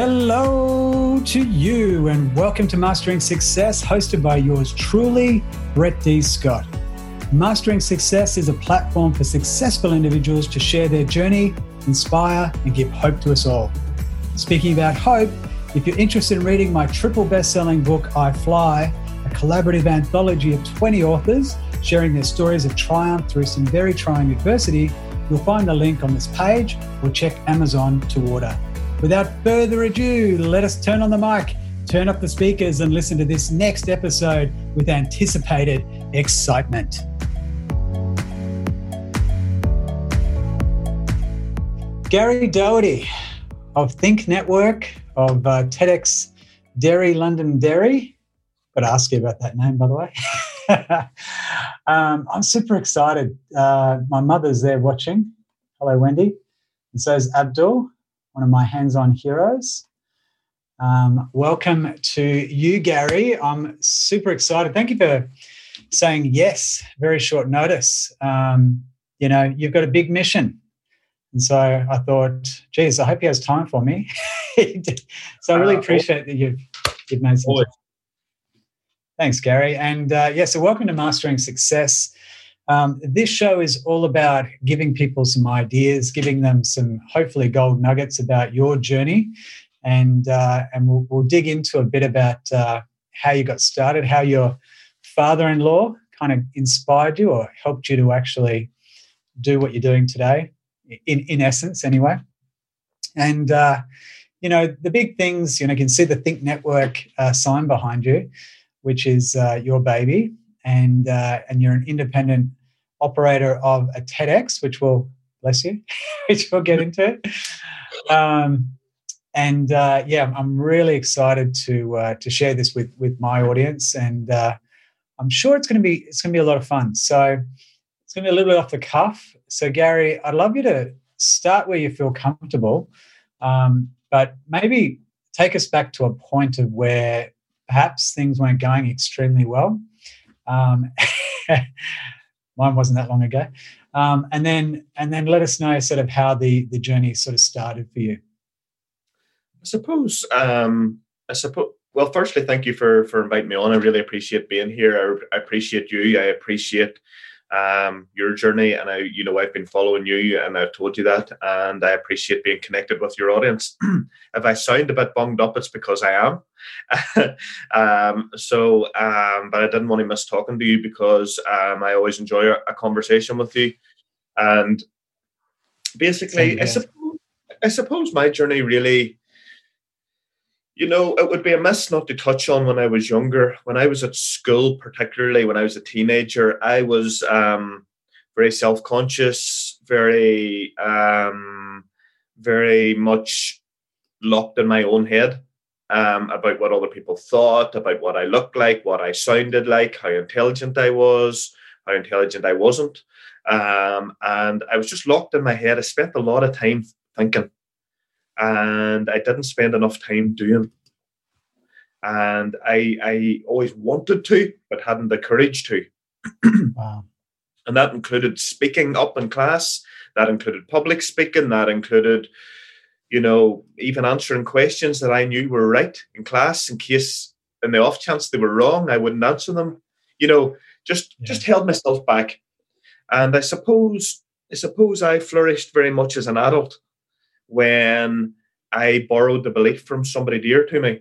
Hello to you, and welcome to Mastering Success, hosted by yours truly, Brett D. Scott. Mastering Success is a platform for successful individuals to share their journey, inspire, and give hope to us all. Speaking about hope, if you're interested in reading my triple best selling book, I Fly, a collaborative anthology of 20 authors sharing their stories of triumph through some very trying adversity, you'll find the link on this page or check Amazon to order. Without further ado, let us turn on the mic, turn up the speakers, and listen to this next episode with anticipated excitement. Gary Doherty of Think Network, of uh, TEDx Derry, London Derry. Got to ask you about that name, by the way. um, I'm super excited. Uh, my mother's there watching. Hello, Wendy. And so is Abdul one of my hands on heroes. Um, welcome to you, Gary. I'm super excited. Thank you for saying yes, very short notice. Um, you know, you've got a big mission. And so I thought, geez, I hope he has time for me. so I really uh, appreciate that you've, you've made some time. Thanks, Gary. And uh, yeah, so welcome to Mastering Success. Um, this show is all about giving people some ideas, giving them some hopefully gold nuggets about your journey, and uh, and we'll, we'll, dig into a bit about uh, how you got started, how your father-in-law kind of inspired you or helped you to actually do what you're doing today, in in essence, anyway. And uh, you know the big things, you know, you can see the Think Network uh, sign behind you, which is uh, your baby, and uh, and you're an independent operator of a TEDx, which will bless you, which we'll get into. Um, and uh, yeah, I'm really excited to uh, to share this with with my audience, and uh, I'm sure it's going to be it's going to be a lot of fun. So it's going to be a little bit off the cuff. So Gary, I'd love you to start where you feel comfortable, um, but maybe take us back to a point of where perhaps things weren't going extremely well. Um, mine wasn't that long ago. Um, and then and then let us know sort of how the the journey sort of started for you. I suppose um, I suppose well, firstly, thank you for for inviting me on. I really appreciate being here. I, I appreciate you. I appreciate um, your journey, and I, you know, I've been following you, and I've told you that, and I appreciate being connected with your audience. if I sound a bit bunged up, it's because I am. um, so, um, but I didn't want to miss talking to you because um, I always enjoy a, a, conversation with you, and basically, I suppose, I suppose my journey really you know, it would be a miss not to touch on when I was younger. When I was at school, particularly when I was a teenager, I was um, very self conscious, very, um, very much locked in my own head um, about what other people thought, about what I looked like, what I sounded like, how intelligent I was, how intelligent I wasn't. Um, and I was just locked in my head. I spent a lot of time thinking and I didn't spend enough time doing. And I I always wanted to, but hadn't the courage to. wow. And that included speaking up in class. That included public speaking. That included, you know, even answering questions that I knew were right in class in case, in the off chance they were wrong, I wouldn't answer them. You know, just yeah. just held myself back. And I suppose I suppose I flourished very much as an adult when I borrowed the belief from somebody dear to me.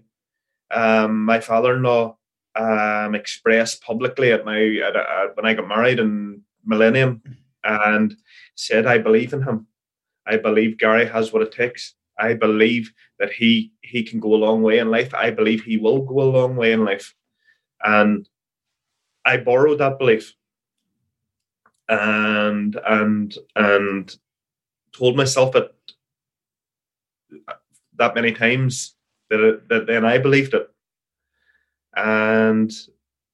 Um, my father-in-law um, expressed publicly at my at, at, when I got married in Millennium, and said, "I believe in him. I believe Gary has what it takes. I believe that he he can go a long way in life. I believe he will go a long way in life." And I borrowed that belief, and and and told myself that that many times that, it, that then I believed it, and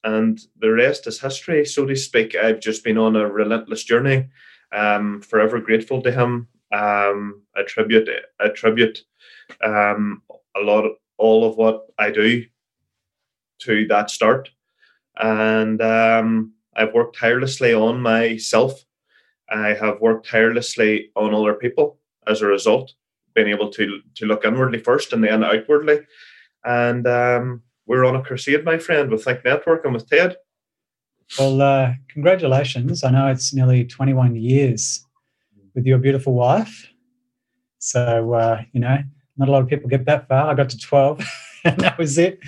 and the rest is history, so to speak. I've just been on a relentless journey. Um, forever grateful to him. Um, attribute attribute um, a lot of all of what I do to that start, and um, I've worked tirelessly on myself. I have worked tirelessly on other people as a result being able to to look inwardly first and then outwardly. And um, we're on a crusade, my friend, with Think Network and with Ted. Well, uh, congratulations. I know it's nearly 21 years with your beautiful wife. So, uh, you know, not a lot of people get that far. I got to 12 and that was it.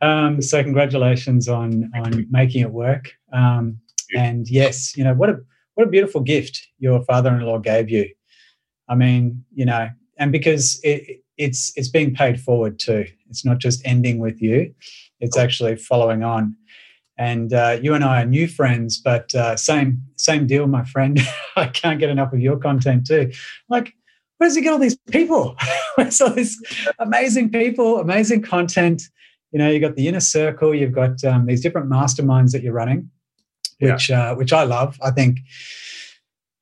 Um, so, congratulations on, on making it work. Um, and yes, you know, what a, what a beautiful gift your father-in-law gave you. I mean, you know, and because it, it's it's being paid forward too. It's not just ending with you; it's actually following on. And uh, you and I are new friends, but uh, same same deal, my friend. I can't get enough of your content too. Like, where does he get all these people? Where's all these amazing people, amazing content? You know, you got the inner circle. You've got um, these different masterminds that you're running, which yeah. uh, which I love. I think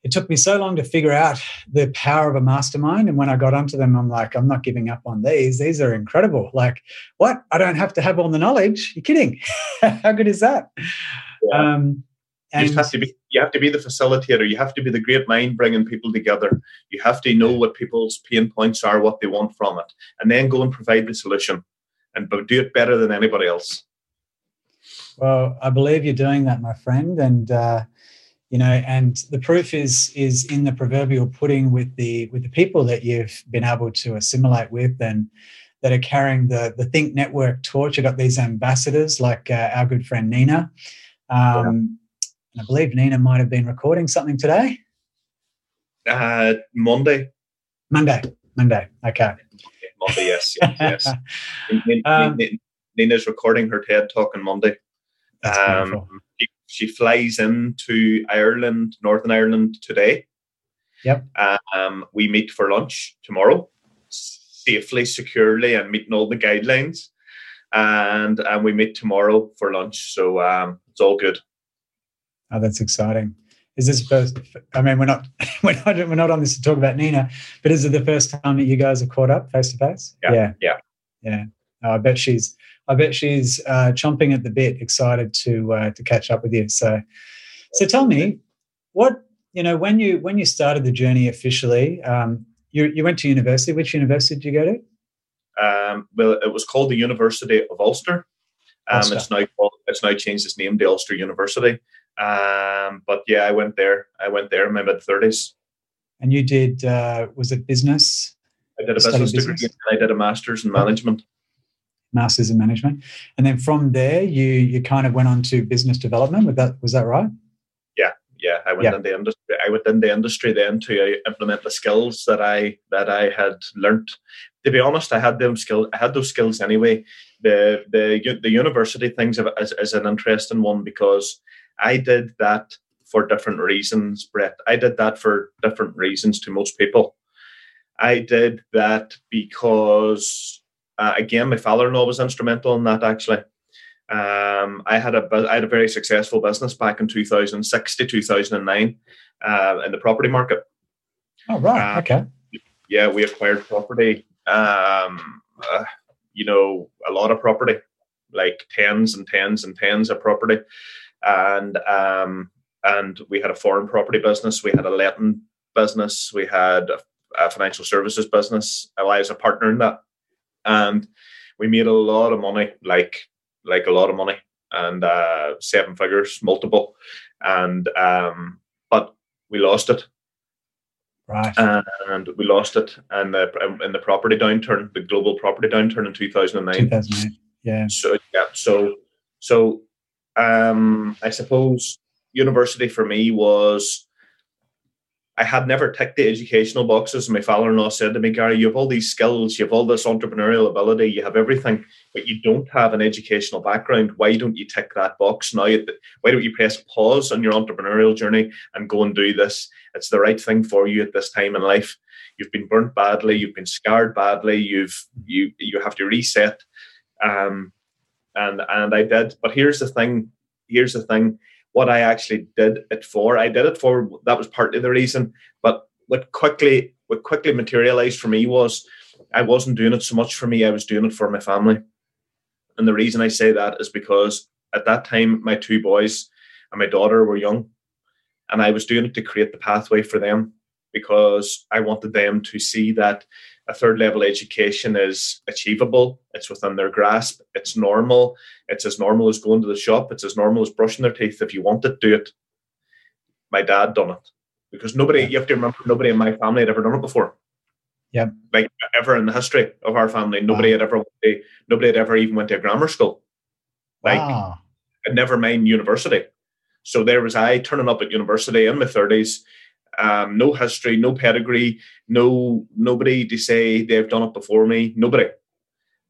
it took me so long to figure out the power of a mastermind. And when I got onto them, I'm like, I'm not giving up on these. These are incredible. Like, what? I don't have to have all the knowledge. You're kidding. How good is that? Yeah. Um, you have to be you have to be the facilitator. You have to be the great mind bringing people together. You have to know what people's pain points are, what they want from it, and then go and provide the solution and do it better than anybody else. Well, I believe you're doing that, my friend, and uh, you know and the proof is is in the proverbial pudding with the with the people that you've been able to assimilate with and that are carrying the the think network torch. You've got these ambassadors like uh, our good friend nina. Um, yeah. i believe nina might have been recording something today. Uh monday. Monday. Monday. Okay. Monday yes yes, yes. um, nina's recording her ted talk on monday. Um, she flies into Ireland, Northern Ireland today. Yep. Um, we meet for lunch tomorrow, safely, securely, and meeting all the guidelines. And and we meet tomorrow for lunch. So um, it's all good. Oh, that's exciting. Is this first? I mean, we're not we're not we're not on this to talk about Nina, but is it the first time that you guys have caught up face to face? Yeah, yeah, yeah. I bet she's I bet she's uh, chomping at the bit, excited to uh, to catch up with you. So, so tell me, what you know when you when you started the journey officially, um, you you went to university. Which university did you go to? Um, well, it was called the University of Ulster. Um, Ulster. It's now called, it's now changed its name to Ulster University. Um, but yeah, I went there. I went there in my mid thirties. And you did? Uh, was it business? I did a business, business degree. And I did a master's in management masters in management, and then from there you you kind of went on to business development. Was that was that right? Yeah, yeah. I went yeah. the industry. I went in the industry then to uh, implement the skills that I that I had learnt. To be honest, I had them skill I had those skills anyway. The the the university things is, is an interesting one because I did that for different reasons, Brett. I did that for different reasons to most people. I did that because uh, again, my father-in-law was instrumental in that. Actually, um, I had a I had a very successful business back in 2006 to 2009 uh, in the property market. Oh right, uh, okay. Yeah, we acquired property. Um, uh, you know, a lot of property, like tens and tens and tens of property, and um, and we had a foreign property business. We had a letting business. We had a, a financial services business. I was a partner in that and we made a lot of money, like like a lot of money, and uh, seven figures, multiple, and um, but we lost it. Right. And we lost it, and the in the property downturn, the global property downturn in two thousand and nine. Two thousand nine. Yeah. So yeah. So so um, I suppose university for me was I had never ticked the educational boxes. My father-in-law said to me, Gary, you have all these skills, you have all this entrepreneurial ability, you have everything, but you don't have an educational background. Why don't you tick that box now? Why don't you press pause on your entrepreneurial journey and go and do this? It's the right thing for you at this time in life. You've been burnt badly, you've been scarred badly, you've you you have to reset. Um, and and I did. But here's the thing. Here's the thing what I actually did it for. I did it for that was partly the reason, but what quickly what quickly materialized for me was I wasn't doing it so much for me, I was doing it for my family. And the reason I say that is because at that time my two boys and my daughter were young and I was doing it to create the pathway for them. because I wanted them to see that a third level education is achievable, it's within their grasp, it's normal, it's as normal as going to the shop, it's as normal as brushing their teeth. If you want it, do it. My dad done it because nobody, you have to remember, nobody in my family had ever done it before. Yeah. Like ever in the history of our family, nobody wow. had ever, nobody had ever even went to a grammar school. Like, wow. never mind university. So there was I turning up at university in my thirties, um, no history, no pedigree, no nobody to say they've done it before me, nobody.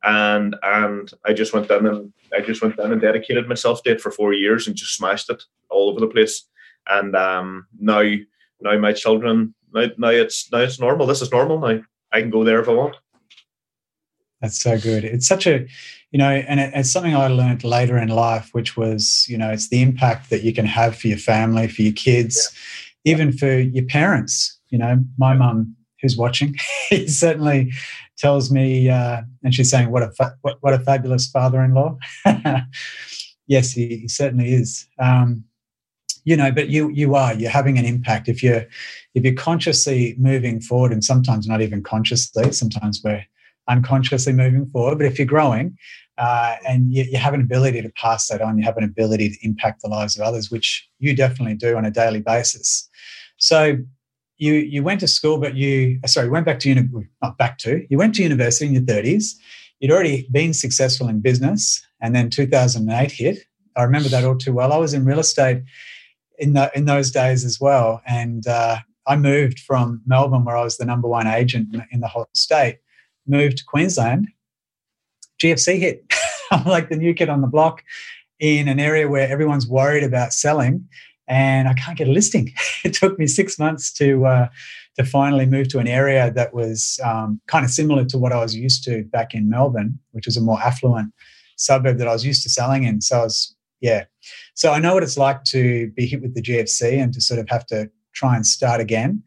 And and I just went in and I just went in and dedicated myself to it for four years and just smashed it all over the place. And um, now now my children now, now it's now it's normal. This is normal now. I can go there if I want. That's so good. It's such a, you know, and it, it's something I learned later in life, which was, you know, it's the impact that you can have for your family, for your kids, yeah. Even for your parents. You know, my mum, who's watching, he certainly tells me, uh, and she's saying, "What a fa- what, what a fabulous father-in-law." yes, he, he, certainly is. Um, you know, but you you are you're having an impact if you're if you're consciously moving forward, and sometimes not even consciously. Sometimes we're unconsciously moving forward. But if you're growing uh, and you, you, have an ability to pass that on, you have an ability to impact the lives of others, which you definitely do on a daily basis. So you you went to school, but you sorry went back to uni- not back to you went to university in your 30s. You'd already been successful in business, and then 2008 hit. I remember that all too well. I was in real estate in the, in those days as well, and uh, I moved from Melbourne, where I was the number one agent in the whole state, moved to Queensland, GFC hit. I'm like the new kid on the block in an area where everyone's worried about selling, and I can't get a listing. it took me six months to uh, to finally move to an area that was um, kind of similar to what I was used to back in Melbourne, which was a more affluent suburb that I was used to selling in. So I was, yeah. So I know what it's like to be hit with the GFC and to sort of have to try and start again.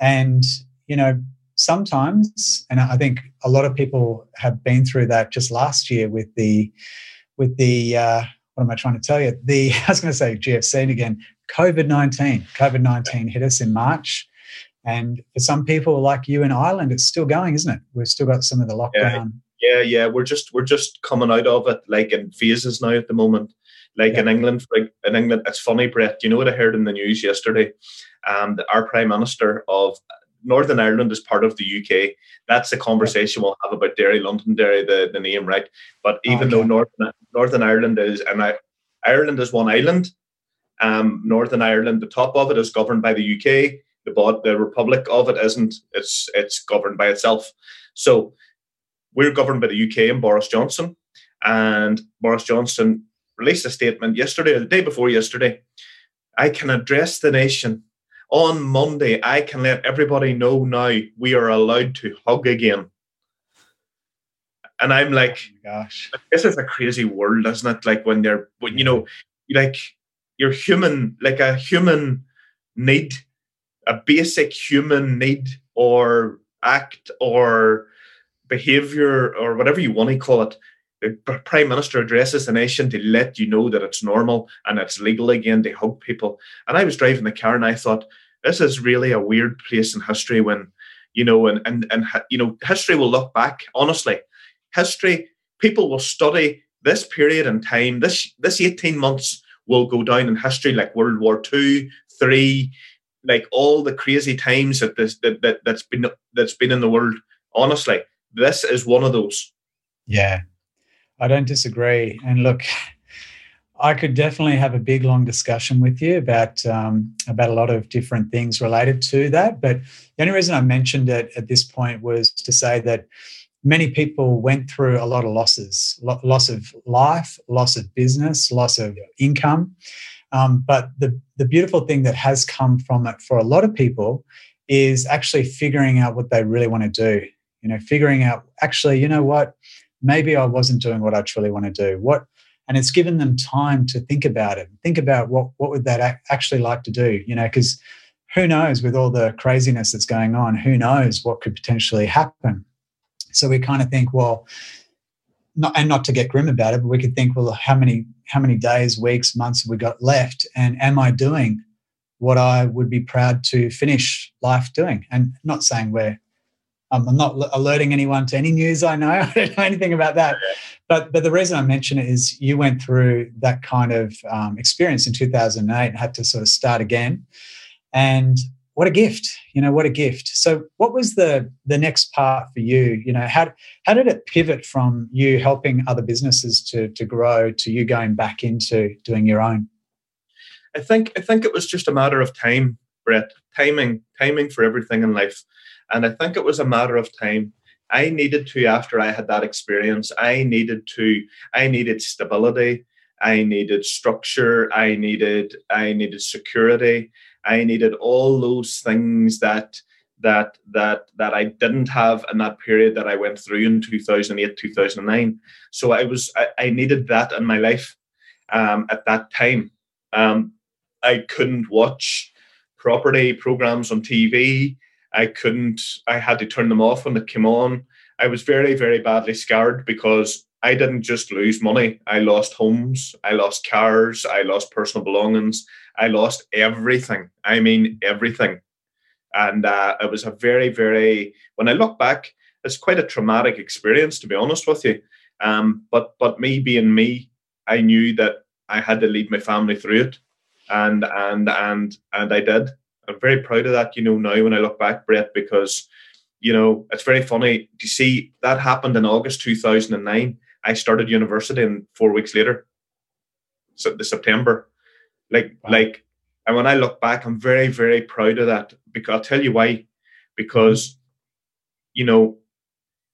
And you know, sometimes, and I think a lot of people have been through that just last year with the with the uh, what am I trying to tell you? The I was going to say GFC again. COVID nineteen. COVID nineteen hit us in March, and for some people like you in Ireland, it's still going, isn't it? We've still got some of the lockdown. Yeah, yeah, yeah. We're just we're just coming out of it, like in phases now at the moment. Like yeah. in England, like in England, it's funny, Brett. You know what I heard in the news yesterday? Um, our Prime Minister of Northern Ireland is part of the UK. That's a conversation we'll have about Derry, Londonderry, the, the name, right? But even okay. though Northern Northern Ireland is and I, Ireland is one island, um, Northern Ireland, the top of it is governed by the UK. The the Republic of it isn't. It's it's governed by itself. So we're governed by the UK and Boris Johnson. And Boris Johnson released a statement yesterday, or the day before yesterday. I can address the nation on Monday, I can let everybody know now we are allowed to hug again. And I'm like, oh gosh, this is a crazy world, isn't it? Like when they're, when you know, like you're human, like a human need, a basic human need or act or behavior or whatever you want to call it. The prime minister addresses the nation to let you know that it's normal and it's legal again to hug people. And I was driving the car and I thought, this is really a weird place in history when, you know, and and and you know, history will look back. Honestly, history people will study this period in time. This this eighteen months will go down in history like World War Two, three, like all the crazy times that this that, that that's been that's been in the world. Honestly, this is one of those. Yeah, I don't disagree. And look, I could definitely have a big long discussion with you about um, about a lot of different things related to that. But the only reason I mentioned it at this point was to say that many people went through a lot of losses, loss of life, loss of business, loss of income. Um, but the the beautiful thing that has come from it for a lot of people is actually figuring out what they really want to do. You know, figuring out actually, you know what, maybe I wasn't doing what I truly want to do. What and it's given them time to think about it think about what what would that actually like to do you know because who knows with all the craziness that's going on who knows what could potentially happen so we kind of think well not, and not to get grim about it but we could think well how many how many days weeks months have we got left and am i doing what I would be proud to finish life doing. And not saying we're, um, I'm not alerting anyone to any news I know. I don't know anything about that. But, but the reason I mention it is you went through that kind of um, experience in 2008 and had to sort of start again. And what a gift you know what a gift so what was the the next part for you you know how how did it pivot from you helping other businesses to to grow to you going back into doing your own i think i think it was just a matter of time brett timing timing for everything in life and i think it was a matter of time. I needed to after i had that experience i needed to i needed stability. I needed structure. I needed i needed security. I needed all those things that that that that I didn't have in that period that I went through in 2008 2009 so I was I, I needed that in my life um, at that time. Um, I couldn't watch property programs on TV I couldn't I had to turn them off when they came on I was very very badly scared because I didn't just lose money I lost homes I lost cars I lost personal belongings I lost everything. I mean, everything. And uh, it was a very, very, when I look back, it's quite a traumatic experience, to be honest with you. Um, but but me being me, I knew that I had to lead my family through it, and and and and I did. I'm very proud of that. You know, now when I look back, Brett, because you know it's very funny. Do you see that happened in August 2009? I started university, and four weeks later, so the September, like, wow. like, and when I look back, I'm very, very proud of that. Because I'll tell you why. Because, you know,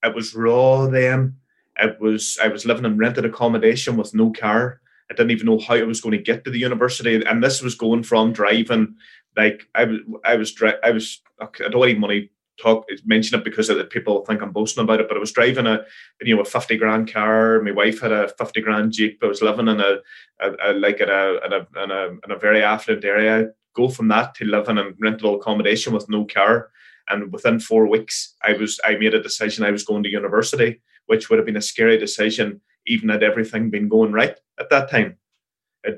it was raw then. It was I was living in rented accommodation with no car. I didn't even know how I was going to get to the university, and this was going from driving. Like I was, I was, I was. I don't even want to talk mention it because the people think I'm boasting about it. But I was driving a you know a fifty grand car. My wife had a fifty grand jeep. I was living in a, a, a like in a, in a in a in a very affluent area. Go from that to living in rental accommodation with no car. And within four weeks, I was I made a decision I was going to university, which would have been a scary decision, even had everything been going right at that time.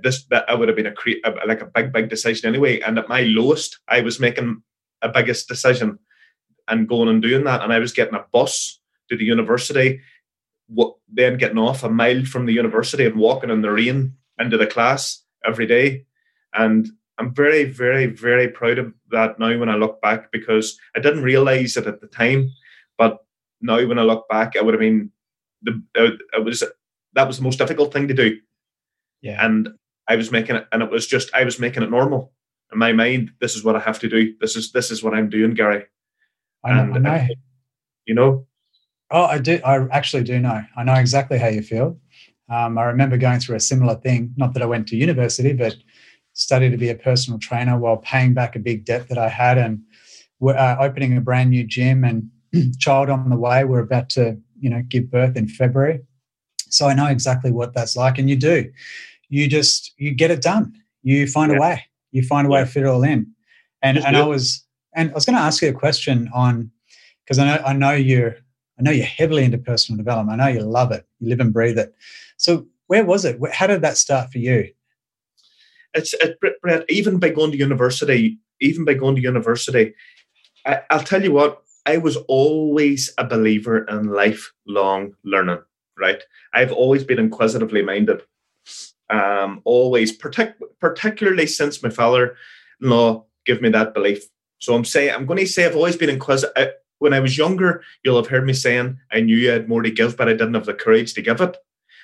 This that I would have been a, a like a big big decision anyway. And at my lowest, I was making a biggest decision and going and doing that. And I was getting a bus to the university, what, then getting off a mile from the university and walking in the rain into the class every day. And I'm very, very, very proud of that now when I look back because I didn't realize it at the time. But now when I look back, I would have been the it was that was the most difficult thing to do. Yeah. And I was making it and it was just I was making it normal. In my mind, this is what I have to do. This is this is what I'm doing, Gary. I know, and, I know. You know? Oh, I do. I actually do know. I know exactly how you feel. Um, I remember going through a similar thing. Not that I went to university, but studied to be a personal trainer while paying back a big debt that I had and uh, opening a brand new gym and child on the way. We're about to, you know, give birth in February. So I know exactly what that's like. And you do. You just you get it done. You find yeah. a way. You find a way yeah. to fit it all in. And and I was and I was going to ask you a question on because I know I know you're I know you're heavily into personal development. I know you love it. You live and breathe it. So where was it? How did that start for you? It's it, Brett. Even by going to university, even by going to university, I, I'll tell you what. I was always a believer in lifelong learning. Right. I've always been inquisitively minded. Um, always, partic- particularly since my father-in-law gave me that belief so I'm saying I'm going to say I've always been inquisitive. Uh, when I was younger, you'll have heard me saying I knew I had more to give, but I didn't have the courage to give it.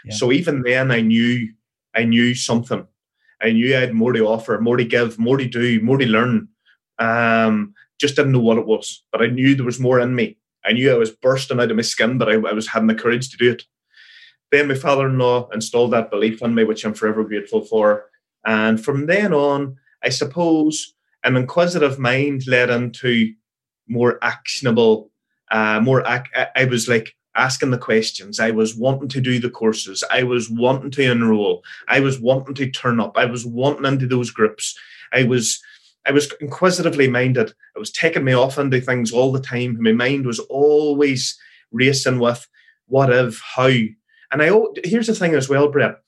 Yeah. So even then, I knew I knew something. I knew I had more to offer, more to give, more to do, more to learn. Um, just didn't know what it was, but I knew there was more in me. I knew I was bursting out of my skin, but I, I was having the courage to do it. Then my father-in-law installed that belief in me, which I'm forever grateful for. And from then on, I suppose an inquisitive mind led into more actionable, uh, more. Ac- I was like asking the questions. I was wanting to do the courses. I was wanting to enroll. I was wanting to turn up. I was wanting into those groups. I was. I was inquisitively minded. It was taking me off into things all the time. My mind was always racing with what if, how. And I here's the thing as well, Brett.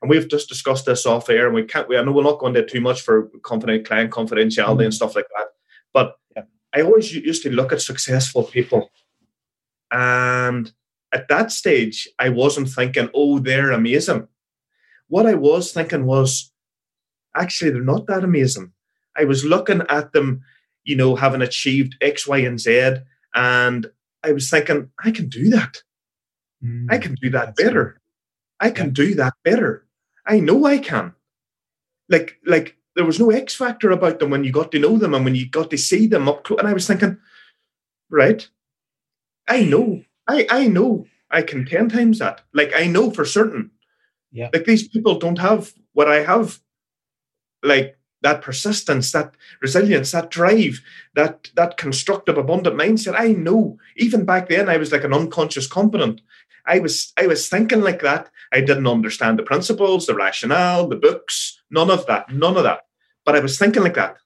and we've just discussed this off air, and we can't. We I know we're not going to too much for confident client confidentiality mm. and stuff like that. But yeah. I always used to look at successful people, and at that stage, I wasn't thinking, "Oh, they're amazing." What I was thinking was, actually, they're not that amazing. I was looking at them, you know, having achieved X, Y, and Z, and I was thinking, I can do that. Mm, I can do that better. I can do that better. I know I can. Like, like there was no X factor about them when you got to know them and when you got to see them up close. And I was thinking, right, I know, I I know I can ten times that. Like I know for certain. Yeah. Like these people don't have what I have. Like that persistence, that resilience, that drive, that that constructive, abundant mindset. I know. Even back then, I was like an unconscious competent. I was I was thinking like that. I didn't understand the principles, the rationale, the books, none of that, none of that. But I was thinking like that,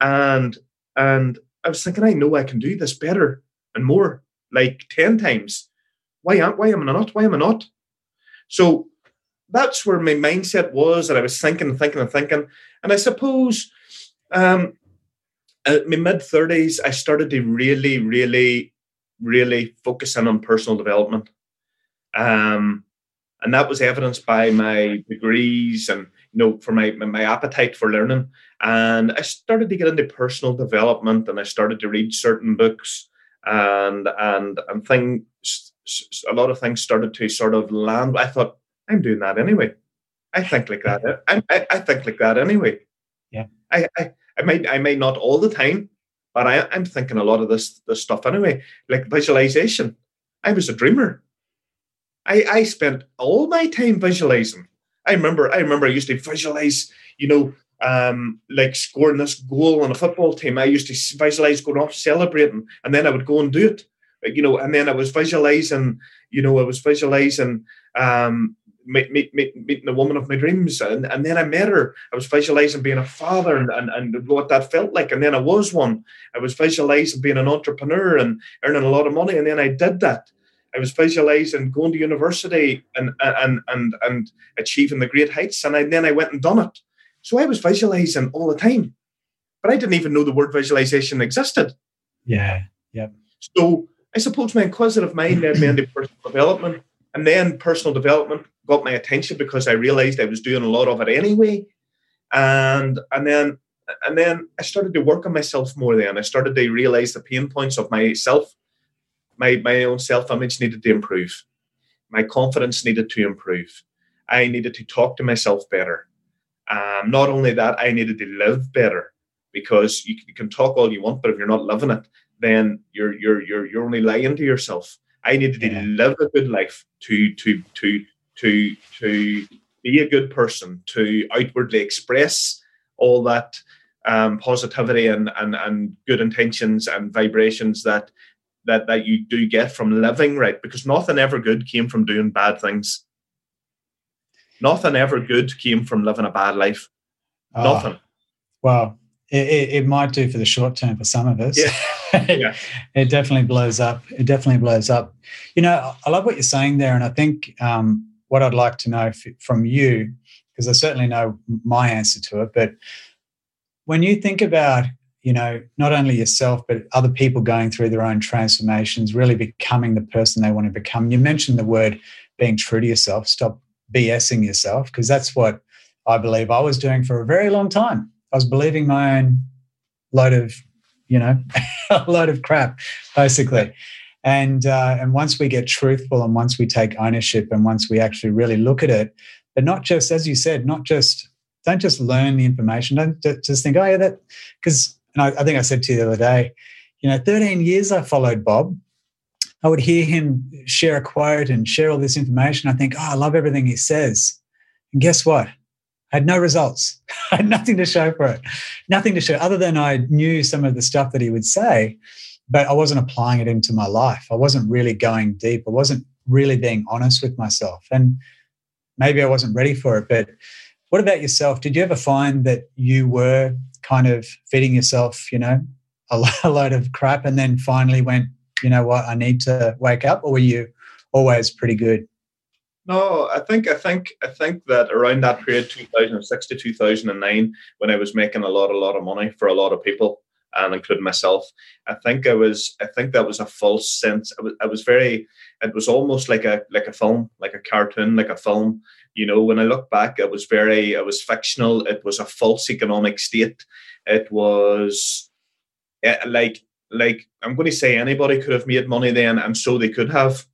and and I was thinking, I know I can do this better and more, like ten times. Why am why am I not? Why am I not? So that's where my mindset was, and I was thinking and thinking and thinking. And I suppose um, at my mid thirties, I started to really, really, really focus in on personal development. Um, and that was evidenced by my degrees and you know for my my appetite for learning. And i started to get into personal development and i started to read certain books. And and and things a lot of things started to sort of land. I thought i'm doing that anyway. I think like that. I, I, I think like that anyway. Yeah. I, I i may i may not all the time but I, i'm thinking a lot of this this stuff anyway. Like visualization. I was a dreamer I, I spent all my time visualizing. I remember I remember I used to visualize, you know, um, like scoring this goal on a football team. I used to visualize going off celebrating, and then I would go and do it. You know, and then I was visualizing, you know, I was visualizing um, meet, meet, meet, meeting the woman of my dreams. And, and then I met her. I was visualizing being a father and, and, and what that felt like. And then I was one. I was visualizing being an entrepreneur and earning a lot of money. And then I did that. I was visualizing going to university and and and and achieving the great heights, and I, then I went and done it. So I was visualizing all the time, but I didn't even know the word visualization existed. Yeah, yeah. So I suppose my inquisitive mind led me into personal development, and then personal development got my attention because I realized I was doing a lot of it anyway, and and then and then I started to work on myself more. Then I started to realize the pain points of myself my, my own self image needed to improve. My confidence needed to improve. I needed to talk to myself better. Um, not only that, I needed to live better because you, you, can talk all you want, but if you're not living it, then you're you're you're you're only lying to yourself. I needed yeah. to live a good life to to to to to be a good person, to outwardly express all that um, positivity and, and and good intentions and vibrations that that that you do get from living right? Because nothing ever good came from doing bad things. Nothing ever good came from living a bad life. Oh, nothing. well it, it, it, might do for the short term for some of us. Yeah. yeah. it definitely blows up. It definitely blows up. You know i love what you're saying there and i think um, what i'd like to know from you because i certainly know my answer to it but when you think about you know, not only yourself, but other people going through their own transformations, really becoming the person they want to become. You mentioned the word being true to yourself, stop BSing yourself, because that's what I believe I was doing for a very long time. I was believing my own load of, you know, a load of crap, basically. And uh, and once we get truthful and once we take ownership and once we actually really look at it, but not just as you said, not just don't just learn the information. Don't just think, oh yeah, that because and I, I think I said to you the other day, you know, 13 years I followed Bob. I would hear him share a quote and share all this information. I think, oh, I love everything he says. And guess what? I had no results. I had nothing to show for it. Nothing to show other than I knew some of the stuff that he would say, but I wasn't applying it into my life. I wasn't really going deep. I wasn't really being honest with myself. And maybe I wasn't ready for it. But what about yourself? Did you ever find that you were kind of feeding yourself, you know, a load of crap and then finally went, you know what, I need to wake up? Or were you always pretty good? No, I think I think I think that around that period, 2006 to 2009, when I was making a lot, a lot of money for a lot of people, and including myself, I think I was I think that was a false sense. I was, I was very it was almost like a like a film, like a cartoon, like a film. You know, when I look back, it was very it was fictional. It was a false economic state. It was eh, like like I'm going to say anybody could have made money then, and so they could have.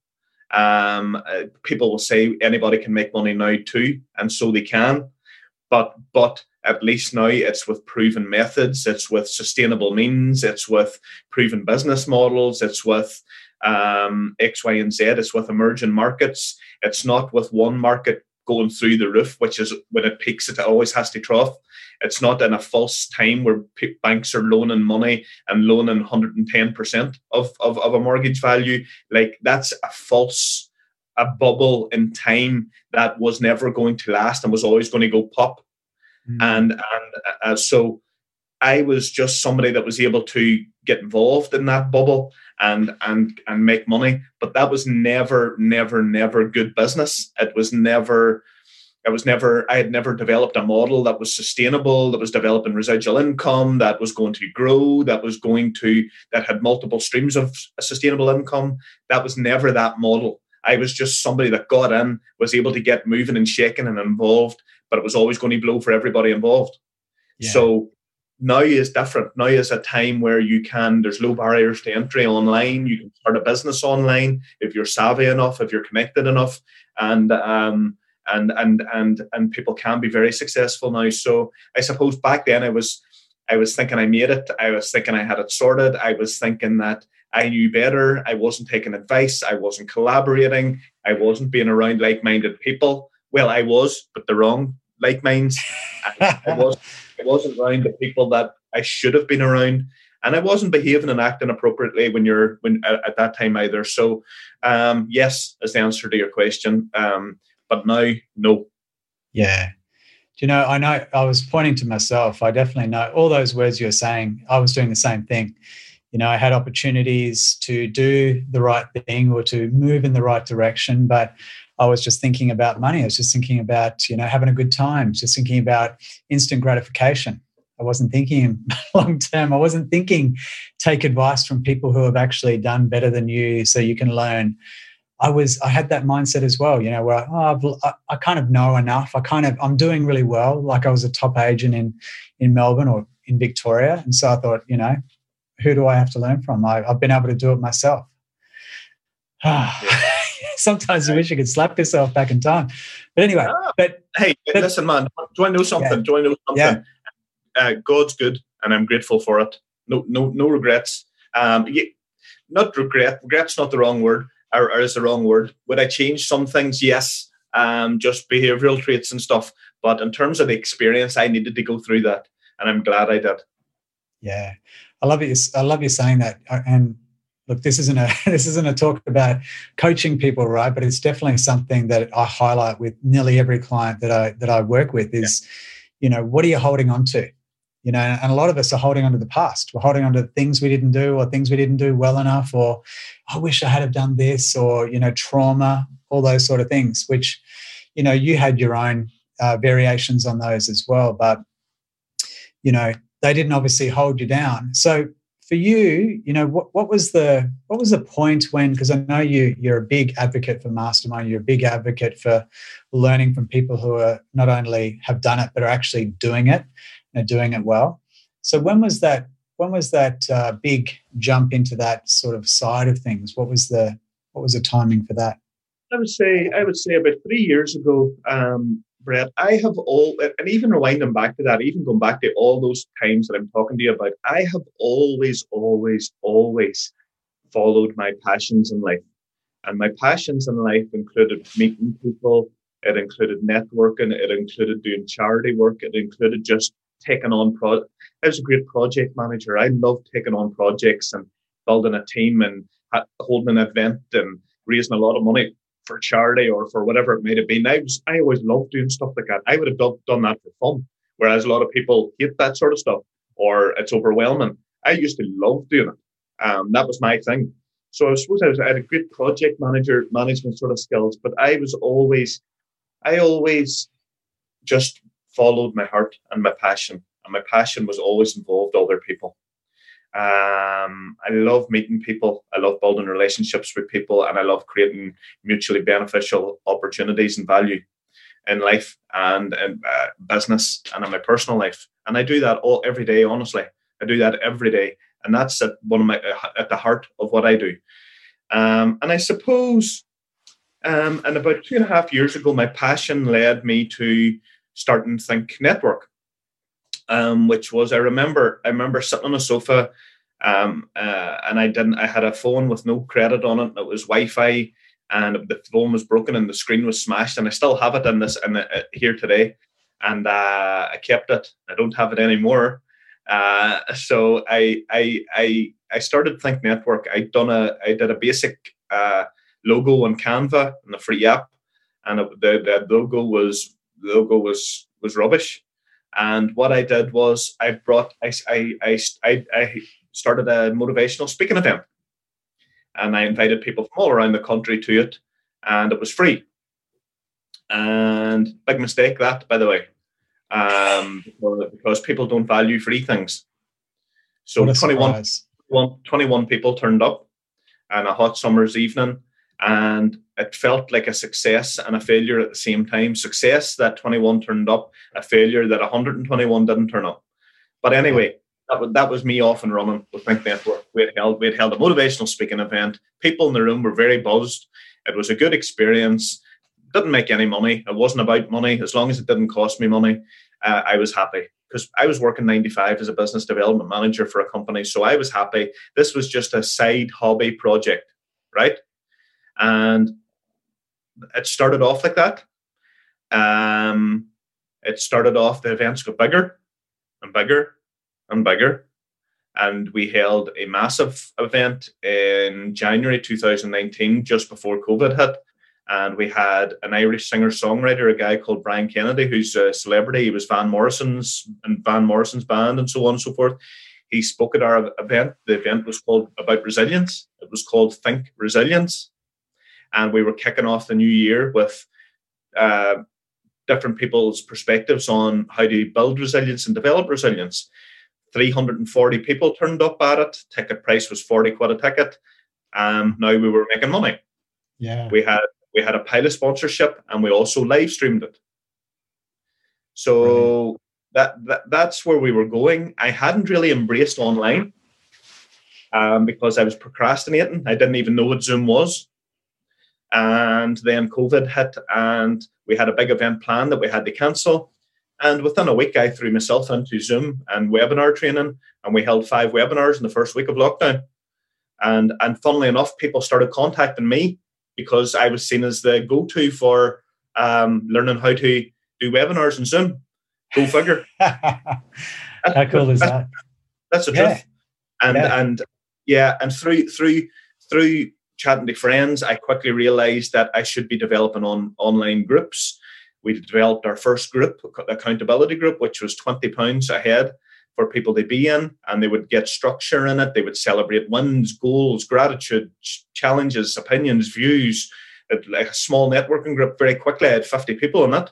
Um, uh, people will say anybody can make money now too, and so they can. But but at least now it's with proven methods, it's with sustainable means, it's with proven business models, it's with um, X, Y, and Z, it's with emerging markets. It's not with one market going through the roof, which is when it peaks, it always has to trough. It's not in a false time where banks are loaning money and loaning 110% of, of, of a mortgage value. Like that's a false, a bubble in time that was never going to last and was always going to go pop. Mm. And, and uh, so I was just somebody that was able to get involved in that bubble and and and make money but that was never never never good business it was never I was never, I had never developed a model that was sustainable, that was developing residual income, that was going to grow, that was going to, that had multiple streams of a sustainable income. That was never that model. I was just somebody that got in, was able to get moving and shaking and involved, but it was always going to blow for everybody involved. Yeah. So now is different. Now is a time where you can, there's low barriers to entry online. You can start a business online if you're savvy enough, if you're connected enough. And, um, and and and and people can be very successful now. So I suppose back then I was I was thinking I made it. I was thinking I had it sorted. I was thinking that I knew better. I wasn't taking advice. I wasn't collaborating. I wasn't being around like-minded people. Well, I was, but the wrong like minds. I, was I wasn't around the people that I should have been around. And I wasn't behaving and acting appropriately when you're when at, at that time either. So, um, yes, as the answer to your question, um, but now, no. Yeah. Do you know, I know I was pointing to myself. I definitely know all those words you're saying. I was doing the same thing. You know, I had opportunities to do the right thing or to move in the right direction, but I was just thinking about money. I was just thinking about, you know, having a good time, just thinking about instant gratification. I wasn't thinking long term. I wasn't thinking take advice from people who have actually done better than you so you can learn. I was I had that mindset as well, you know, where oh, I, I kind of know enough. I kind of I'm doing really well. Like I was a top agent in in Melbourne or in Victoria, and so I thought, you know, who do I have to learn from? I, have been able to do it myself. Sometimes you wish you could slap yourself back in time, but anyway. Ah, but hey, but, listen, man. Do I know something? Yeah, do I know something? Yeah. Uh, God's good, and I'm grateful for it. No, no, no regrets. Um, not regret. Regret's not the wrong word or, or is the wrong word. Would I change some things? Yes, um, just behavioral traits and stuff. But in terms of the experience, I needed to go through that, and I'm glad I did. Yeah, I love you. I love you saying that. Uh, and look, this isn't a this isn't a talk about coaching people, right? But it's definitely something that I highlight with nearly every client that I that I work with. Is yeah. you know what are you holding on to? you know and a lot of us are holding on to the past we're holding on to things we didn't do or things we didn't do well enough or i wish i had have done this or you know trauma all those sort of things which you know you had your own uh, variations on those as well but you know they didn't obviously hold you down so for you you know what, what was the what was the point when because i know you you're a big advocate for mastermind you're a big advocate for learning from people who are not only have done it but are actually doing it and doing it well. So when was that? When was that uh, big jump into that sort of side of things? What was the what was the timing for that? I would say I would say about three years ago, um, Brett. I have all and even rewinding back to that, even going back to all those times that I'm talking to you about. I have always, always, always followed my passions in life, and my passions in life included meeting people. It included networking. It included doing charity work. It included just taking on pro. I was a great project manager. I loved taking on projects and building a team and holding an event and raising a lot of money for charity or for whatever it may have been. I was I always loved doing stuff like that. I would have done, done that for fun, whereas a lot of people hate that sort of stuff or it's overwhelming. I used to love doing it. Um, that was my thing. So I suppose I, was, I had a good project manager management sort of skills, but I was always, I always just followed my heart and my passion, and my passion was always involved other people. Um, I love meeting people. I love building relationships with people, and I love creating mutually beneficial opportunities and value in life and in uh, business and in my personal life. And I do that all every day. Honestly, I do that every day, and that's at one of my uh, at the heart of what I do. Um, and I suppose, um, and about two and a half years ago, my passion led me to starting Think Network, um, which was I remember I remember sitting on a sofa, um, uh, and I didn't I had a phone with no credit on it. It was Wi-Fi, and the phone was broken and the screen was smashed, and I still have it in this in the, uh, here today, and uh, I kept it. I don't have it anymore. Uh, so I I I I started Think Network. I done a I did a basic uh, logo on Canva and the free app, and it, the the logo was logo was was rubbish. And what I did was I brought I I I I started a motivational speaking event, and I invited people from all around the country to it, and it was free. And big mistake that, by the way um, because people don't value free things. So 21, 21 people turned up on a hot summer's evening, and it felt like a success and a failure at the same time. Success that 21 turned up, a failure that 121 didn't turn up. But anyway, that was, that was me off and running with Think Network. We had held we had held a motivational speaking event. People in the room were very buzzed. It was a good experience didn't make any money. It wasn't about money. As long as it didn't cost me money, uh, I was happy because I was working 95 as a business development manager for a company. So I was happy. This was just a side hobby project, right? And it started off like that. Um, it started off, the events got bigger and bigger and bigger. And we held a massive event in January 2019, just before COVID hit and we had an Irish singer songwriter, a guy called Brian Kennedy, who's a celebrity. He was Van Morrison's and Van Morrison's band, and so on and so forth. He spoke at our event. The event was called about resilience. It was called Think Resilience, and we were kicking off the new year with uh, different people's perspectives on how to build resilience and develop resilience. 340 people turned up at it. Ticket price was 40 quid a ticket. Um, now we were making money. Yeah. We had we had a pilot sponsorship and we also live streamed it. So that, that that's where we were going. I hadn't really embraced online um, because I was procrastinating. I didn't even know what Zoom was. And then COVID hit, and we had a big event planned that we had to cancel. And within a week, I threw myself into Zoom and webinar training, and we held five webinars in the first week of lockdown. And and funnily enough, people started contacting me because I was seen as the go-to for um, learning how to do webinars in Zoom. Go figure. how cool is that? That's the yeah. truth. And yeah. and yeah, and through through through chatting to friends, I quickly realised that I should be developing on online groups. We developed our first group, accountability group, which was twenty pounds ahead for people to be in, and they would get structure in it. They would celebrate wins, goals, gratitude, challenges, opinions, views. It, like a small networking group. Very quickly, I had fifty people in it,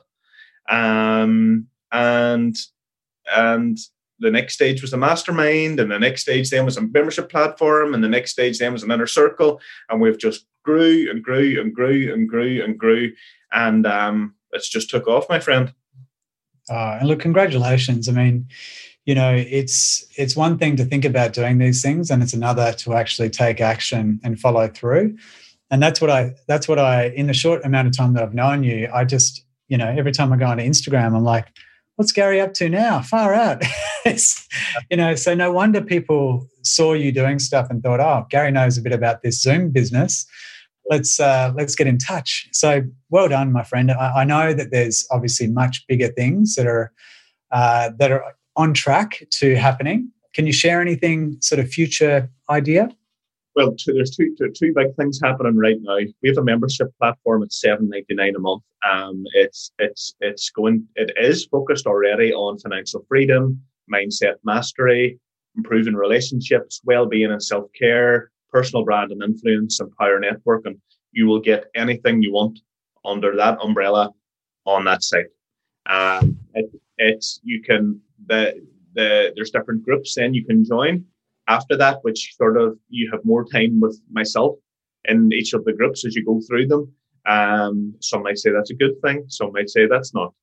um, and and the next stage was a mastermind, and the next stage then was a membership platform, and the next stage then was an inner circle, and we've just grew and grew and grew and grew and grew, and um, it's just took off, my friend. Uh, and look, congratulations. I mean, you know it's it's one thing to think about doing these things and it's another to actually take action and follow through and that's what i that's what i in the short amount of time that i've known you i just you know every time i go onto instagram i'm like what's gary up to now? Far out. You know so no wonder people saw you doing stuff and thought oh gary knows a bit about this zoom business. Let's uh, let's get in touch. So well done my friend. I, I know that there's obviously much bigger things that are uh, that are on track to happening. Can you share anything sort of future idea? Well, two, there's two, two, two big things happening right now. We have a membership platform at seven ninety nine a month. Um, it's it's it's going. It is focused already on financial freedom, mindset mastery, improving relationships, well being and self care, personal brand and influence and power network, and you will get anything you want under that umbrella on that site. Um, it, it's you can the the there's different groups then you can join after that, which sort of you have more time with myself in each of the groups as you go through them. Um, some might say that's a good thing, some might say that's not,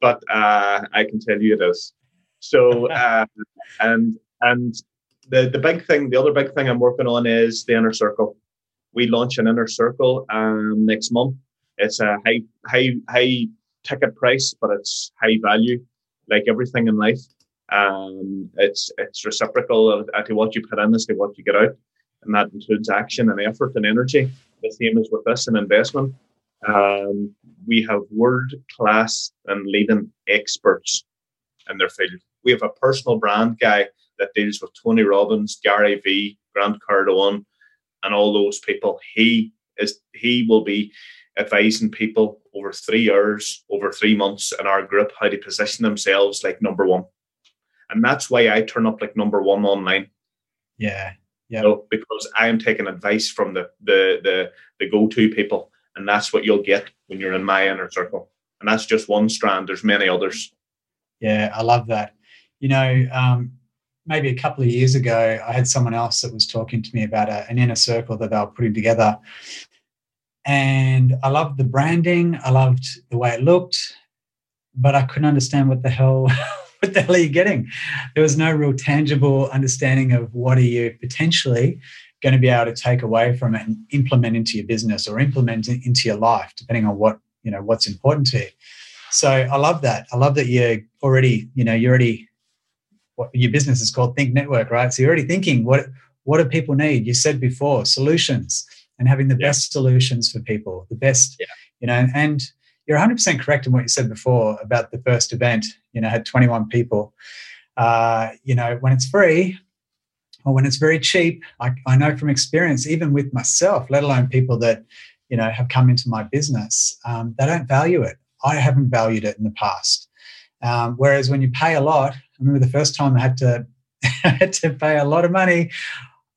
but uh, I can tell you it is. So uh, and and the the big thing, the other big thing I'm working on is the inner circle. We launch an inner circle um, next month. It's a high high high ticket price, but it's high value, like everything in life. Um, it's it's reciprocal to what you put in as to what you get out, and that includes action and effort and energy. The same as with this and investment. Um, we have world class and leading experts in their field. We have a personal brand guy that deals with Tony Robbins, Gary Vee, Grant Cardone, and all those people. He is he will be advising people over three years, over three months in our group how to position themselves like number one. And that's why I turn up like number one online. Yeah. Yeah. So, because I am taking advice from the the the, the go-to people. And that's what you'll get when you're in my inner circle. And that's just one strand. There's many others. Yeah, I love that. You know, um, maybe a couple of years ago, I had someone else that was talking to me about a, an inner circle that they were putting together. And I loved the branding, I loved the way it looked, but I couldn't understand what the hell what the hell are you getting? There was no real tangible understanding of what are you potentially going to be able to take away from it and implement into your business or implement it into your life, depending on what you know what's important to you. So I love that. I love that you're already, you know, you're already what your business is called Think Network, right? So you're already thinking what what do people need? You said before solutions and having the yeah. best solutions for people, the best, yeah. you know, and you're 100% correct in what you said before about the first event, you know, had 21 people. Uh, you know, when it's free or when it's very cheap, I, I know from experience, even with myself, let alone people that, you know, have come into my business, um, they don't value it. I haven't valued it in the past. Um, whereas when you pay a lot, I remember the first time I had to I had to pay a lot of money.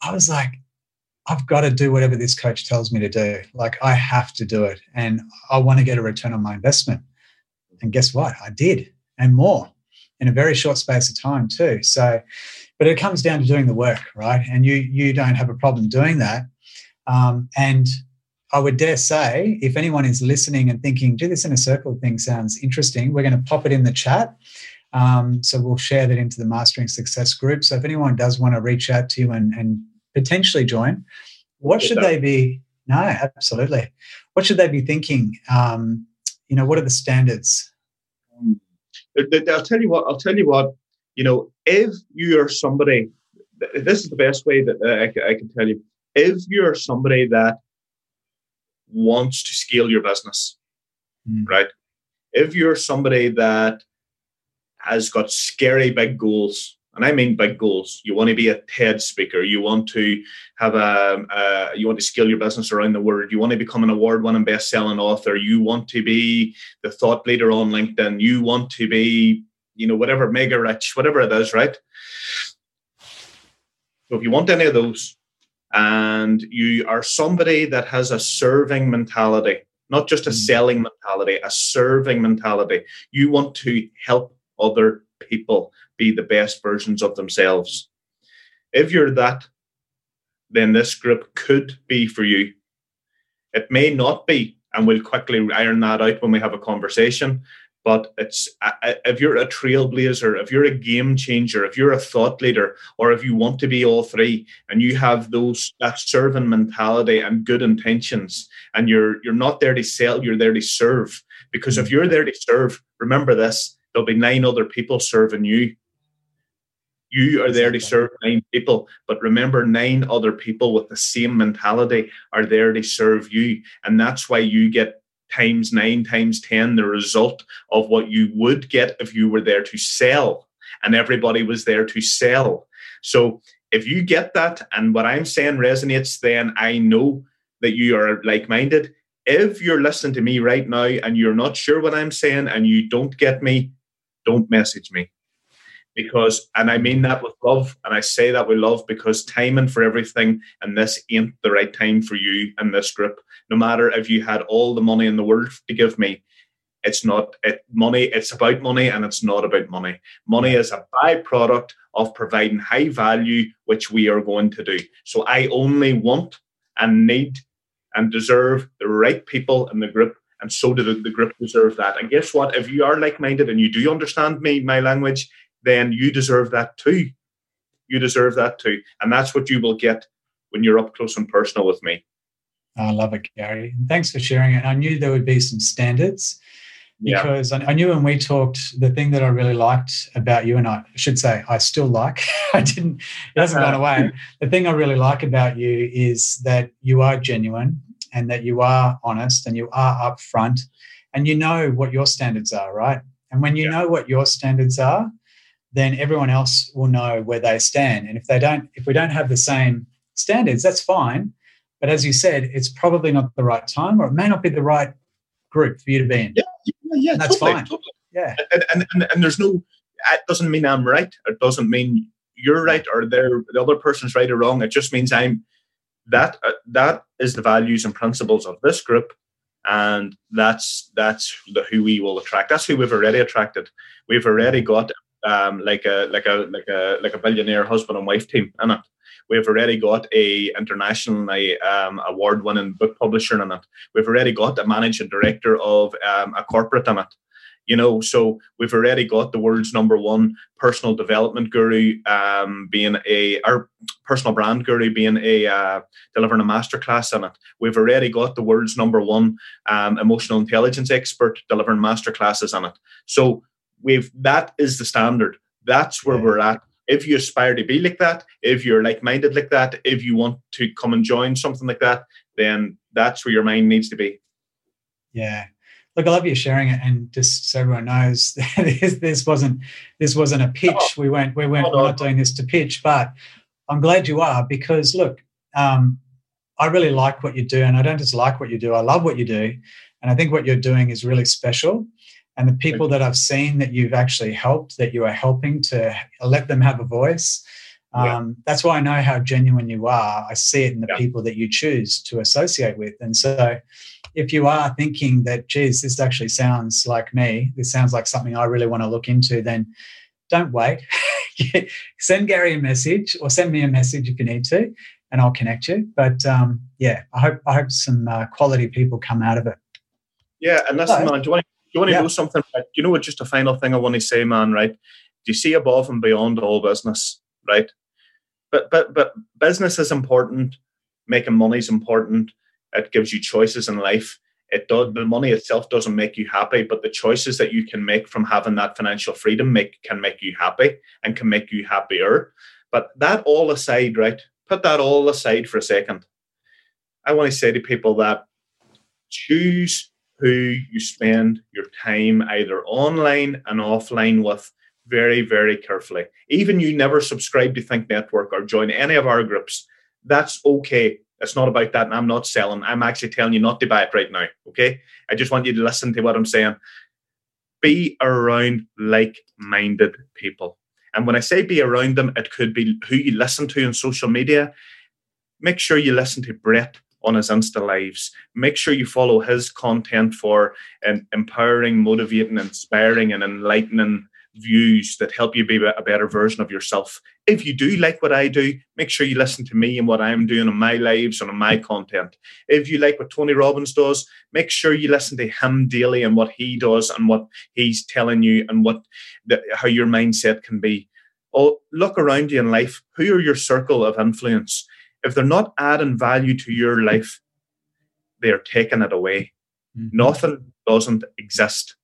I was like, I've got to do whatever this coach tells me to do. Like I have to do it, and I want to get a return on my investment. And guess what? I did, and more in a very short space of time too. So, but it comes down to doing the work, right? And you you don't have a problem doing that. Um, and I would dare say, if anyone is listening and thinking, "Do this inner circle thing sounds interesting," we're going to pop it in the chat. Um, so we'll share that into the Mastering Success group. So if anyone does want to reach out to you and, and potentially join, what should they be? No, absolutely. What should they be thinking? Um, you know, what are the standards? I'll tell you what. I'll tell you what. You know, if you are somebody, this is the best way that I, I can tell you. If you're somebody that wants to scale your business, mm. right? If you're somebody that has got scary big goals, and I mean big goals. You want to be a TED speaker. You want to have a, a you want to scale your business around the world. You want to become an award-winning best-selling author. You want to be the thought leader on LinkedIn. You want to be, you know, whatever mega rich, whatever it is, right? So if you want any of those, and you are somebody that has a serving mentality, not just a mm. selling mentality, a serving mentality. You want to help other people be the best versions of themselves. If you're that, then this group could be for you. It may not be, and we'll quickly iron that out when we have a conversation. But it's uh, uh, if you're a trailblazer, if you're a game changer, if you're a thought leader, or if you want to be all three, and you have those that serving mentality and good intentions, and you're you're not there to sell, you're there to serve. Because if hmm. you're there to serve, remember this: there'll be nine other people serving you. You are there to serve nine people, but remember, nine other people with the same mentality are there to serve you. And that's why you get times nine, times 10 the result of what you would get if you were there to sell and everybody was there to sell. So if you get that and what I'm saying resonates, then I know that you are like minded. If you're listening to me right now and you're not sure what I'm saying and you don't get me, don't message me because, and I mean that with love, and I say that with love because timing for everything and this ain't the right time for you and this group. No matter if you had all the money in the world to give me, it's not it, money. It's about money, and it's not about money. Money is a byproduct of providing high value, which we are going to do. So I only want and need and deserve the right people in the group and so do the, the group deserve that. And guess what? If you are like-minded and you do understand me, my language, then you deserve that too. You deserve that too. And that's what you will get when you're up close and personal with me. I love it, Gary. Thanks for sharing it. I knew there would be some standards because yeah. I, knew when we talked, the thing that I really liked about you, and I should say I still like, I didn't, it hasn't gone away. The thing I really like about you is that you are genuine and that you are honest and you are upfront and you know what your standards are, right? And when you yeah. know what your standards are, then everyone else will know where they stand. And if they don't, if we don't have the same standards, that's fine. But as you said, it's probably not the right time, or it may not be the right group for you to be in. Yeah, yeah, yeah that's totally, fine. Totally. Yeah, and, and, and and there's no. It doesn't mean I'm right. It doesn't mean you're right or they're the other person's right or wrong. It just means I'm that uh, that is the values and principles of this group and that's that's the who we will attract. That's who we've already attracted. We've already got um, like a like a like a like a billionaire husband and wife team in it. We've already got a internationally um, award winning book publisher in it. We've already got a managing director of um, a corporate in it you know so we've already got the world's number one personal development guru um, being a our personal brand guru being a uh, delivering a masterclass in it. We've already got the world's number one um, emotional intelligence expert delivering masterclasses on it. So we've that is the standard. That's where yeah. we're at. If you aspire to be like that if you're like-minded like that if you want to come and join something like that then that's where your mind needs to be. Yeah look, I love you sharing it, and just so everyone knows, this, this wasn't this wasn't a pitch. Oh, we weren't we weren't we're not doing this to pitch, but I'm glad you are because look, um, I really like what you do, and I don't just like what you do. I love what you do, and I think what you're doing is really special. And the people that I've seen that you've actually helped, that you are helping to let them have a voice. Um, yeah. That's why I know how genuine you are. I see it in the yeah. people that you choose to associate with. And so, if you are thinking that, geez, this actually sounds like me, this sounds like something I really want to look into, then don't wait. send Gary a message or send me a message if you need to, and I'll connect you. But um, yeah, I hope I hope some uh, quality people come out of it. Yeah, and that's so, man, do you want to, do you want to yeah. know something? Do you know what? Just a final thing I want to say, man. Right? Do you see above and beyond all business? Right? But but but business is important. Making money is important it gives you choices in life. It does the money itself doesn't make you happy, but the choices that you can make from having that financial freedom make can make you happy and can make you happier. But that all aside, right? Put that all aside for a second. I want to say to people that choose who you spend your time either online and offline with very, very carefully. Even you never subscribe to Think Network or join any of our groups, that's okay. It's not about that. And I'm not selling. I'm actually telling you not to buy it right now. Okay. I just want you to listen to what I'm saying. Be around like minded people. And when I say be around them, it could be who you listen to on social media. Make sure you listen to Brett on his Insta lives. Make sure you follow his content for um, empowering, motivating, inspiring, and enlightening views that help you be a better version of yourself. If you do like what I do, make sure you listen to me and what I'm doing on my lives and on my content. If you like what Tony Robbins does, make sure you listen to him daily and what he does and what he's telling you and what the, how your mindset can be. Oh, look around you in life. Who are your circle of influence? If they're not adding value to your life, they are taking it away. Mm-hmm. Nothing doesn't exist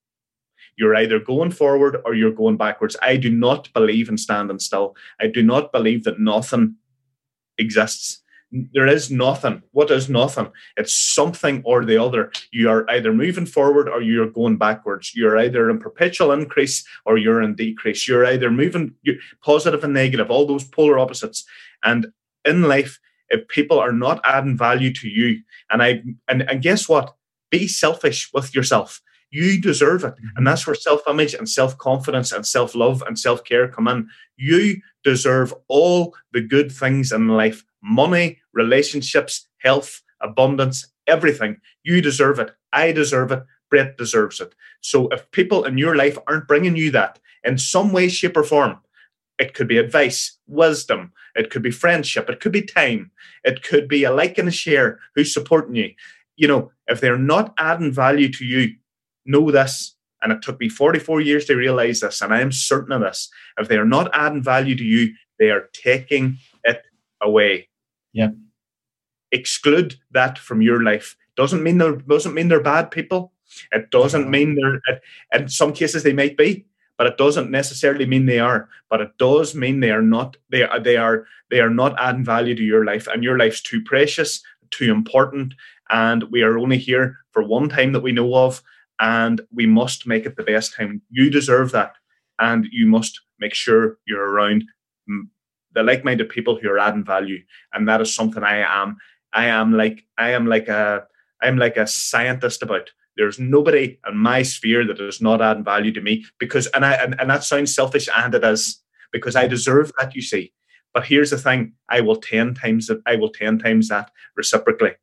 you're either going forward or you're going backwards. I do not believe in standing still. I do not believe that nothing exists. There is nothing. What is nothing? It's something or the other. You are either moving forward or you're going backwards. You're either in perpetual increase or you're in decrease. You're either moving positive and negative, all those polar opposites. And in life, if people are not adding value to you, and I and, and guess what? Be selfish with yourself You deserve it. And that's where self image and self confidence and self love and self care come in. You deserve all the good things in life money, relationships, health, abundance, everything. You deserve it. I deserve it. Brett deserves it. So if people in your life aren't bringing you that in some way, shape, or form, it could be advice, wisdom, it could be friendship, it could be time, it could be a like and a share who's supporting you. You know, if they're not adding value to you, know this. And it took me 44 years to realize this, and I am certain of this. If they are not adding value to you, they are taking it away. Yeah. Exclude that from your life. Doesn't mean they're doesn't mean they're bad people. It doesn't mean they're. In some cases, they might be, but it doesn't necessarily mean they are. But it does mean they are not. They are. They are. They are not adding value to your life, and your life's too precious, too important, and we are only here for one time that we know of, and we must make it the best time. You deserve that, and you must make sure you're around the like-minded people who are adding value, and that is something I am. I am like I am like a I'm like a scientist about. There's nobody in my sphere that is not adding value to me because, and I and, and that sounds selfish, and it is because I deserve that. You see, but here's the thing: I will ten times that. I will ten times that reciprocally.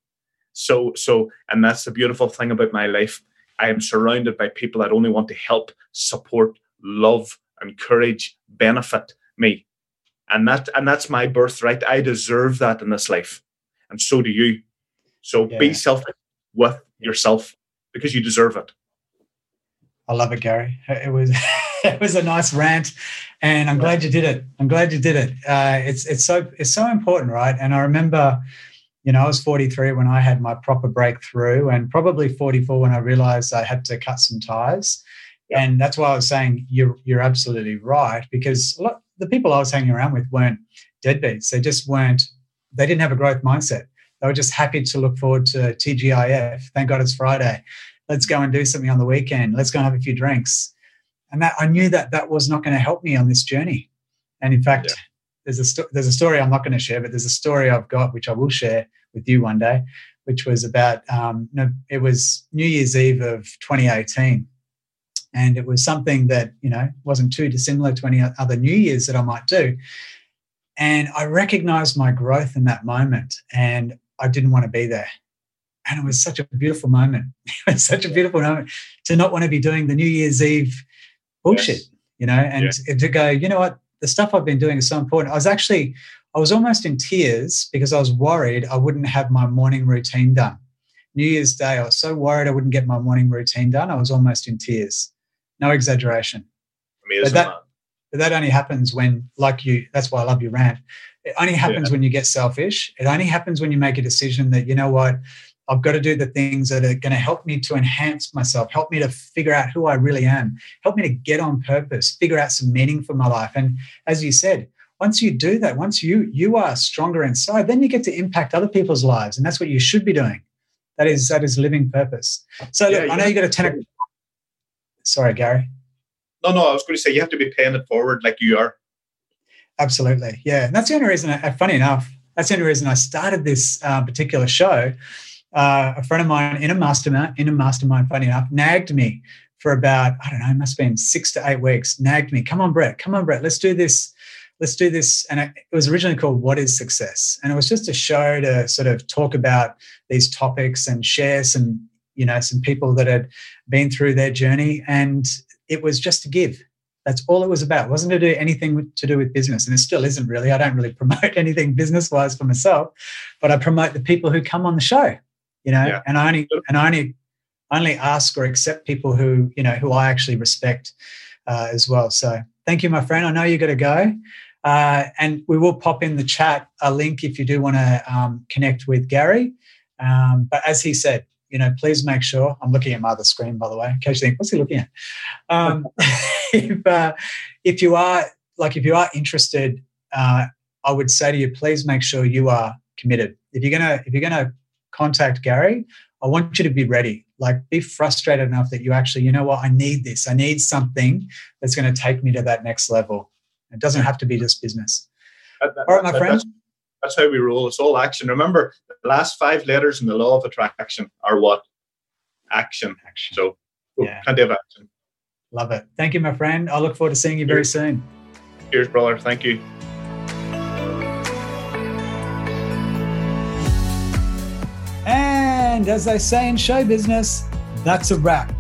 So, so, and that's the beautiful thing about my life. I am surrounded by people that only want to help, support, love, encourage, benefit me, and that and that's my birthright. I deserve that in this life, and so do you. So yeah. be selfish with yourself because you deserve it. I love it, Gary. It was it was a nice rant, and I'm glad you did it. I'm glad you did it. Uh, it's it's so it's so important, right? And I remember, you know, I was 43 when I had my proper breakthrough, and probably 44 when I realized I had to cut some ties. Yeah. And that's why I was saying you're you're absolutely right because a lot, the people I was hanging around with weren't deadbeats. They just weren't. They didn't have a growth mindset. They were just happy to look forward to TGIF. Thank God it's Friday. Let's go and do something on the weekend. Let's go and have a few drinks. And that I knew that that was not going to help me on this journey. And in fact, yeah. There's a sto- there's a story I'm not going to share, but there's a story I've got which I will share with you one day, which was about um, no, it was New Year's Eve of 2018, and it was something that you know wasn't too dissimilar to any other New Year's that I might do. And I recognized my growth in that moment, and I didn't want to be there. And it was such a beautiful moment. it was such a beautiful moment to not want to be doing the New Year's Eve bullshit, yes. you know, and yeah. to go, you know what, the stuff I've been doing is so important. I was actually, I was almost in tears because I was worried I wouldn't have my morning routine done. New Year's Day, I was so worried I wouldn't get my morning routine done. I was almost in tears. No exaggeration. But that, but that only happens when, like you, that's why I love your rant. It only happens yeah. when you get selfish. It only happens when you make a decision that, you know what, I've got to do the things that are going to help me to enhance myself, help me to figure out who I really am, help me to get on purpose, figure out some meaning for my life. And as you said, once you do that, once you you are stronger inside, then you get to impact other people's lives, and that's what you should be doing. That is that is living purpose. So yeah, look, I know you got a ten. Sorry, Gary. No, no, I was going to say you have to be paying it forward like you are. Absolutely, yeah. And that's the only reason. I, funny enough, that's the only reason I started this uh, particular show. Uh, a friend of mine in a mastermind, in a mastermind, funny enough, nagged me for about I don't know, it must have been six to eight weeks. Nagged me, come on, Brett, come on, Brett, let's do this. Let's do this. And it was originally called "What Is Success," and it was just a show to sort of talk about these topics and share some, you know, some people that had been through their journey. And it was just to give. That's all it was about. It wasn't to do anything to do with business, and it still isn't really. I don't really promote anything business wise for myself, but I promote the people who come on the show. You know, yeah. and I only and I only only ask or accept people who you know who I actually respect uh, as well. So thank you, my friend. I know you got to go. Uh, and we will pop in the chat a link if you do want to um, connect with Gary. Um, but as he said, you know, please make sure I'm looking at my other screen, by the way, in case you think, what's he looking at? Um, if, uh, if you are like, if you are interested, uh, I would say to you, please make sure you are committed. If you're gonna, if you're gonna contact Gary, I want you to be ready. Like, be frustrated enough that you actually, you know what, I need this. I need something that's going to take me to that next level. It doesn't have to be just business. That, that, All right, my friends. That's how we roll. It's all action. Remember, the last five letters in the law of attraction are what? Action. action. So oh, yeah. plenty of action. Love it. Thank you, my friend. I look forward to seeing you very soon. Cheers, brother. Thank you. And as they say in show business, that's a wrap.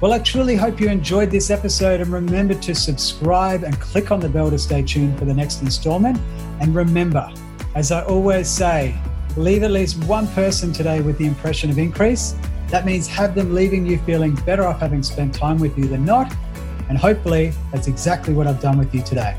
Well, I truly hope you enjoyed this episode and remember to subscribe and click on the bell to stay tuned for the next installment. And remember, as I always say, leave at least one person today with the impression of increase. That means have them leaving you feeling better off having spent time with you than not. And hopefully, that's exactly what I've done with you today.